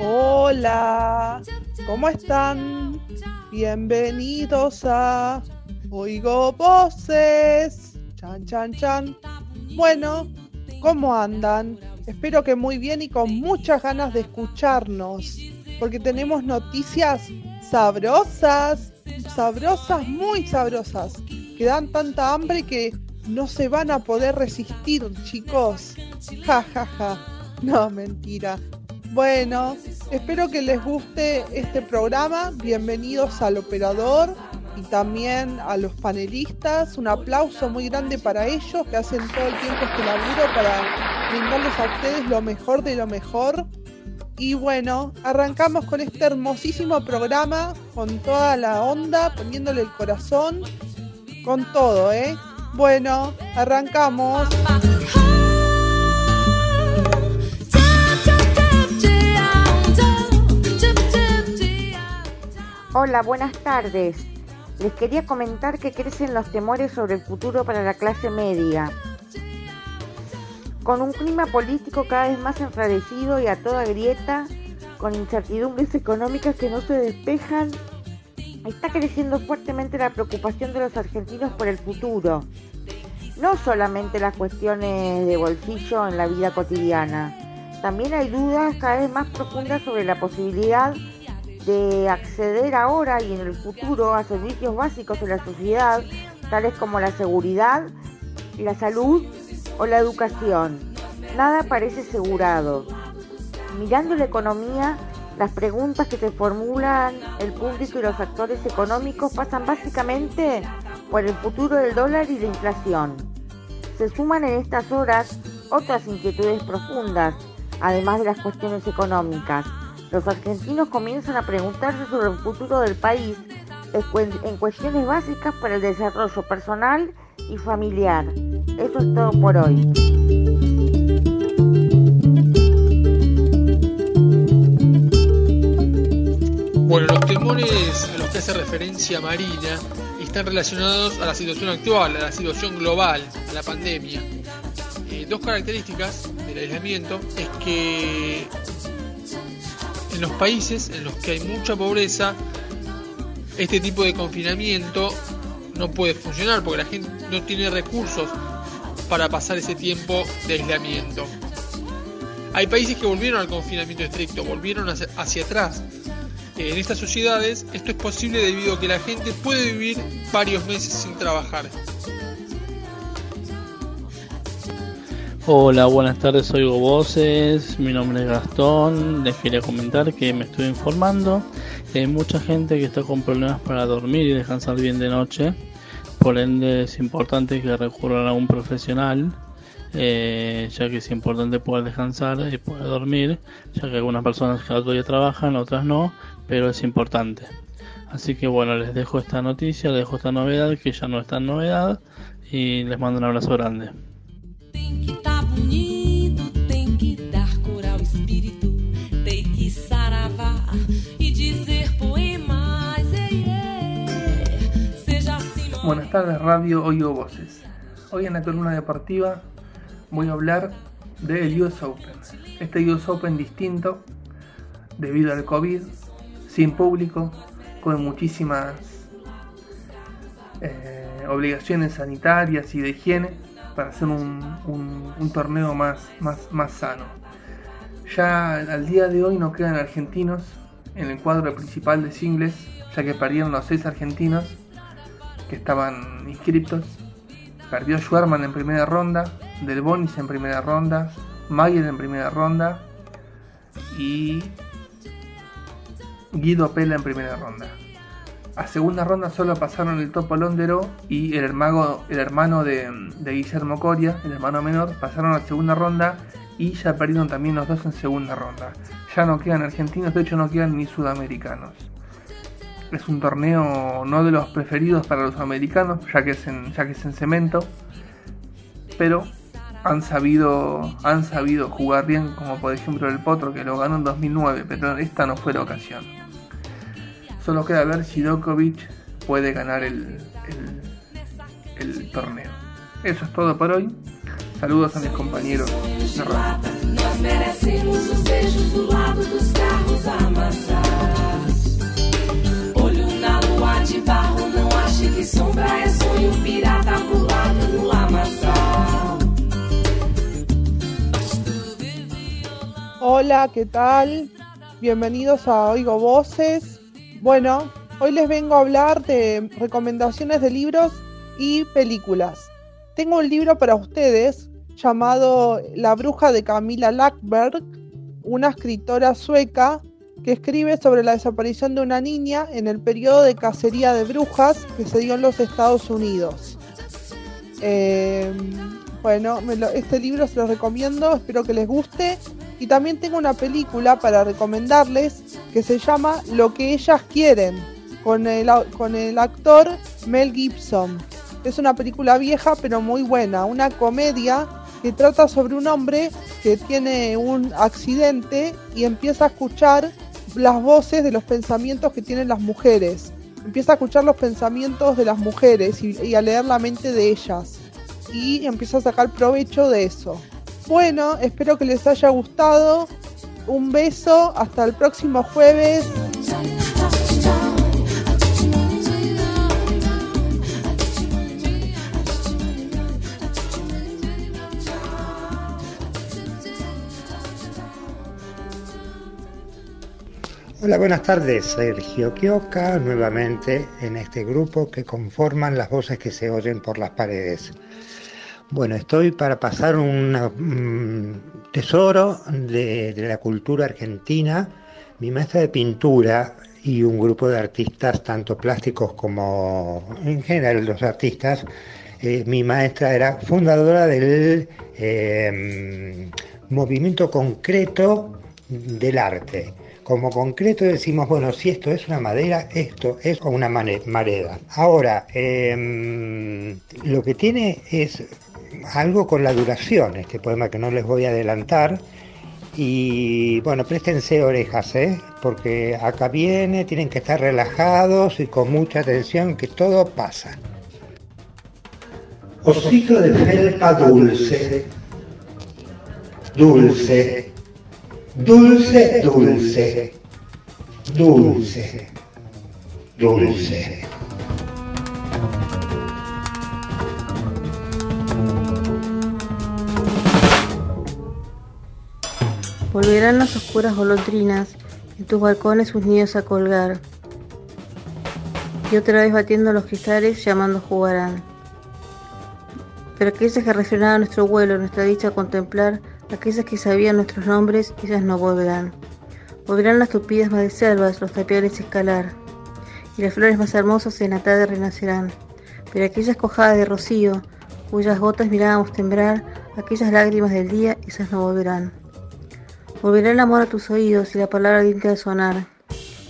Hola, ¿cómo están? Bienvenidos a Oigo Voces. Chan, chan, chan. Bueno, ¿cómo andan? Espero que muy bien y con muchas ganas de escucharnos, porque tenemos noticias sabrosas, sabrosas, muy sabrosas, que dan tanta hambre que no se van a poder resistir, chicos. Ja, ja, ja. No, mentira. Bueno, espero que les guste este programa. Bienvenidos al operador y también a los panelistas. Un aplauso muy grande para ellos que hacen todo el tiempo este laburo para brindarles a ustedes lo mejor de lo mejor. Y bueno, arrancamos con este hermosísimo programa, con toda la onda, poniéndole el corazón, con todo, ¿eh? Bueno, arrancamos. Hola, buenas tardes. Les quería comentar que crecen los temores sobre el futuro para la clase media. Con un clima político cada vez más enfradecido y a toda grieta, con incertidumbres económicas que no se despejan, está creciendo fuertemente la preocupación de los argentinos por el futuro. No solamente las cuestiones de bolsillo en la vida cotidiana, también hay dudas cada vez más profundas sobre la posibilidad de acceder ahora y en el futuro a servicios básicos de la sociedad, tales como la seguridad, la salud o la educación. Nada parece asegurado. Mirando la economía, las preguntas que se formulan el público y los actores económicos pasan básicamente por el futuro del dólar y la inflación. Se suman en estas horas otras inquietudes profundas, además de las cuestiones económicas los argentinos comienzan a preguntarse sobre el futuro del país en cuestiones básicas para el desarrollo personal y familiar. Eso es todo por hoy. Bueno, los temores a los que hace referencia Marina están relacionados a la situación actual, a la situación global, a la pandemia. Eh, dos características del aislamiento es que en los países en los que hay mucha pobreza, este tipo de confinamiento no puede funcionar porque la gente no tiene recursos para pasar ese tiempo de aislamiento. Hay países que volvieron al confinamiento estricto, volvieron hacia, atrás. En estas sociedades esto es posible debido a que la gente puede vivir varios meses sin trabajar. Hola, buenas tardes, oigo voces, mi nombre es Gastón, les quería comentar que me estoy informando hay mucha gente que está con problemas para dormir y descansar bien de noche, por ende es importante que recurran a un profesional, eh, ya que es importante poder descansar y poder dormir, ya que algunas personas cada día trabajan, otras no, pero es importante. Así que bueno, les dejo esta noticia, les dejo esta novedad, que ya no es tan novedad, y les mando un abrazo grande. Buenas tardes, Radio Oigo Voces. Hoy en la columna deportiva voy a hablar del US Open. Este US Open distinto debido al COVID, sin público, con muchísimas eh, obligaciones sanitarias y de higiene para hacer un, torneo más, más, más sano. Ya al día de hoy no quedan argentinos en el cuadro principal de singles, ya que perdieron los seis argentinos que estaban inscriptos. Perdió Schwerman en primera ronda, Del Bonis en primera ronda, Mayer en primera ronda y Guido Pela en primera ronda. A segunda ronda solo pasaron el Topo Londero y el, hermano, el hermano de, de, Guillermo Coria, el hermano menor, pasaron a segunda ronda y ya perdieron también los dos en segunda ronda. Ya no quedan argentinos, de hecho no quedan ni sudamericanos es un torneo no de los preferidos para los americanos, ya que es en, ya que es en cemento, pero han sabido, han sabido jugar bien, como por ejemplo el Potro que lo ganó en 2009, pero esta no fue la ocasión. Solo queda ver si Djokovic puede ganar el, el, torneo. Eso es todo por hoy. Saludos a mis compañeros de radio. Hola, ¿qué tal? Bienvenidos a Oigo Voces. Bueno, hoy les vengo a hablar de recomendaciones de libros y películas. Tengo un libro para ustedes llamado La bruja de Camila Lackberg, una escritora sueca que escribe sobre la desaparición de una niña en el periodo de cacería de brujas que se dio en los Estados Unidos. Eh, bueno, este libro se lo recomiendo, espero que les guste. Y también tengo una película para recomendarles que se llama Lo que ellas quieren, con el, con el actor Mel Gibson. Es una película vieja pero muy buena, una comedia que trata sobre un hombre que tiene un accidente y empieza a escuchar las voces de los pensamientos que tienen las mujeres. Empieza a escuchar los pensamientos de las mujeres y, y a leer la mente de ellas. Y empieza a sacar provecho de eso. Bueno, espero que les haya gustado. Un beso, hasta el próximo jueves. Hola, buenas tardes. Sergio Kioka, nuevamente en este grupo que conforman las voces que se oyen por las paredes. Bueno, estoy para pasar un tesoro de, la cultura argentina. Mi maestra de pintura y un grupo de artistas, tanto plásticos como en general los artistas, eh, mi maestra era fundadora del eh, movimiento concreto del arte. Como concreto decimos, bueno, si esto es una madera, esto es una mareda. Ahora, em, lo que tiene es algo con la duración, este poema que no les voy a adelantar. Y bueno, préstense orejas, ¿eh? porque acá viene, tienen que estar relajados y con mucha atención, que todo pasa. Osito de felpa dulce, dulce, dulce, dulce, dulce, dulce. Volverán las oscuras golondrinas en tus balcones sus nidos a colgar. Y otra vez batiendo los cristales, llamando jugarán. Pero aquellas que refrenaban nuestro vuelo, nuestra dicha a contemplar, aquellas que sabían nuestros nombres, ellas no volverán. Volverán las tupidas selvas, los tapiales escalar, y las flores más hermosas en la tarde renacerán. Pero aquellas cojadas de rocío, cuyas gotas mirábamos temblar, aquellas lágrimas del día, esas no volverán. Volverá el amor a tus oídos y la palabra diente de sonar,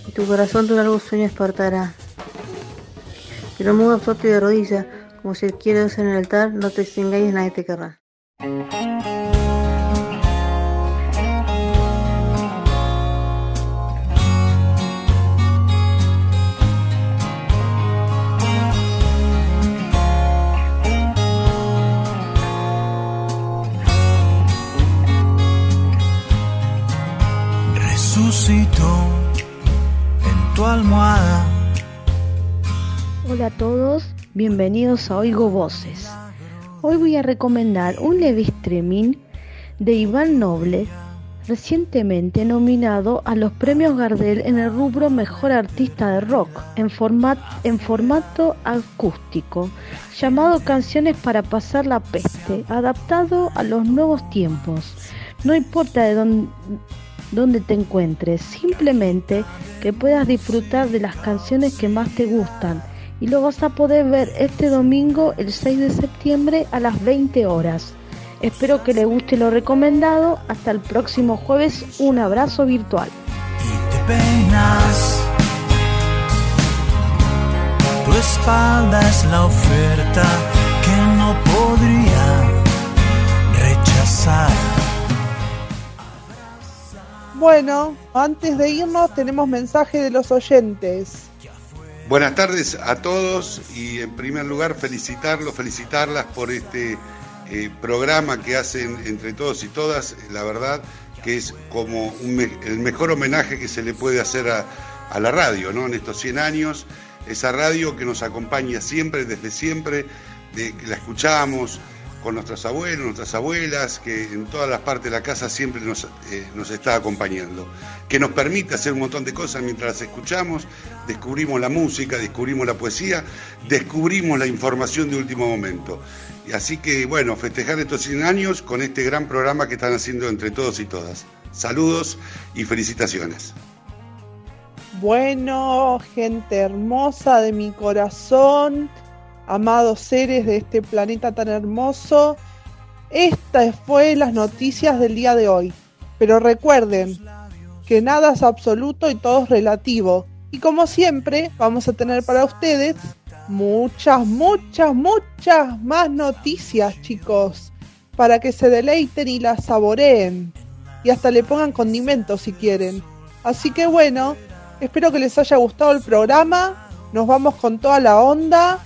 y tu corazón tu largo sueño despertará. Pero muy absorto y de rodilla, como si quiere Dios en el altar, no te engañes, nadie te querrá. Todos, bienvenidos a Oigo Voces. Hoy voy a recomendar un leve streaming de Iván Noble, recientemente nominado a los premios Gardel en el rubro Mejor Artista de Rock en, en formato acústico, llamado Canciones para Pasar la Peste, adaptado a los nuevos tiempos. No importa de dónde donde te encuentres, simplemente que puedas disfrutar de las canciones que más te gustan y lo vas a poder ver este domingo el 6 de septiembre a las 20 horas. Espero que le guste lo recomendado. Hasta el próximo jueves. Un abrazo virtual. Tu espalda es la oferta que no podría rechazar. Bueno, antes de irnos tenemos mensaje de los oyentes. Buenas tardes a todos y en primer lugar felicitarlos, felicitarlas por este eh, programa que hacen entre todos y todas, la verdad que es como el mejor homenaje que se le puede hacer a, a la radio, ¿no? En estos 100 años, esa radio que nos acompaña siempre, desde siempre, de, que la escuchamos con nuestros abuelos, nuestras abuelas, que en todas las partes de la casa siempre nos, eh, nos está acompañando, que nos permite hacer un montón de cosas mientras las escuchamos, descubrimos la música, descubrimos la poesía, descubrimos la información de último momento. Y así que, bueno, festejar estos 100 años con este gran programa que están haciendo entre todos y todas. Saludos y felicitaciones. Bueno, gente hermosa de mi corazón, amados seres de este planeta tan hermoso, estas fue las noticias del día de hoy. Pero recuerden que nada es absoluto y todo es relativo. Y como siempre, vamos a tener para ustedes muchas, muchas, muchas más noticias, chicos, para que se deleiten y las saboreen. Y hasta le pongan condimentos si quieren. Así que bueno, Espero que les haya gustado el programa. Nos vamos con toda la onda.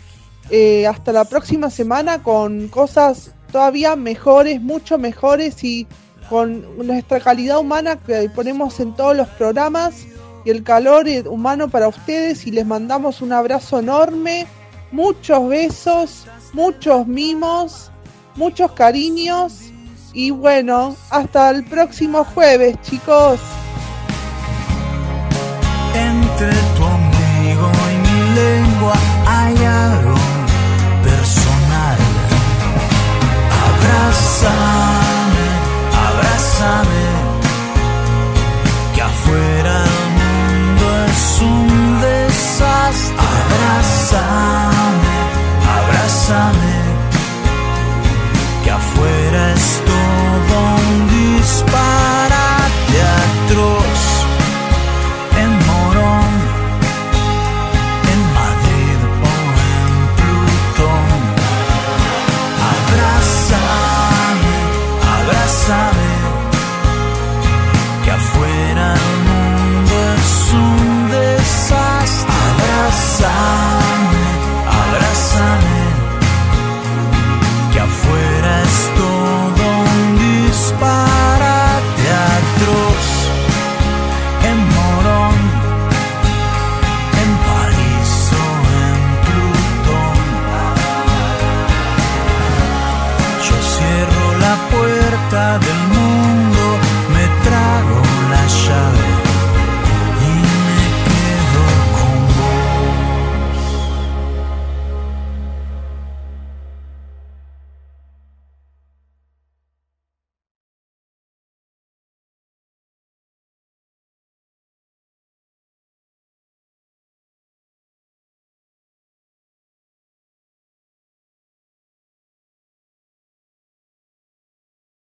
Eh, hasta la próxima semana con cosas todavía mejores, mucho mejores y con nuestra calidad humana que ponemos en todos los programas y el calor humano para ustedes y les mandamos un abrazo enorme, muchos besos, muchos mimos, muchos cariños y bueno, hasta el próximo jueves chicos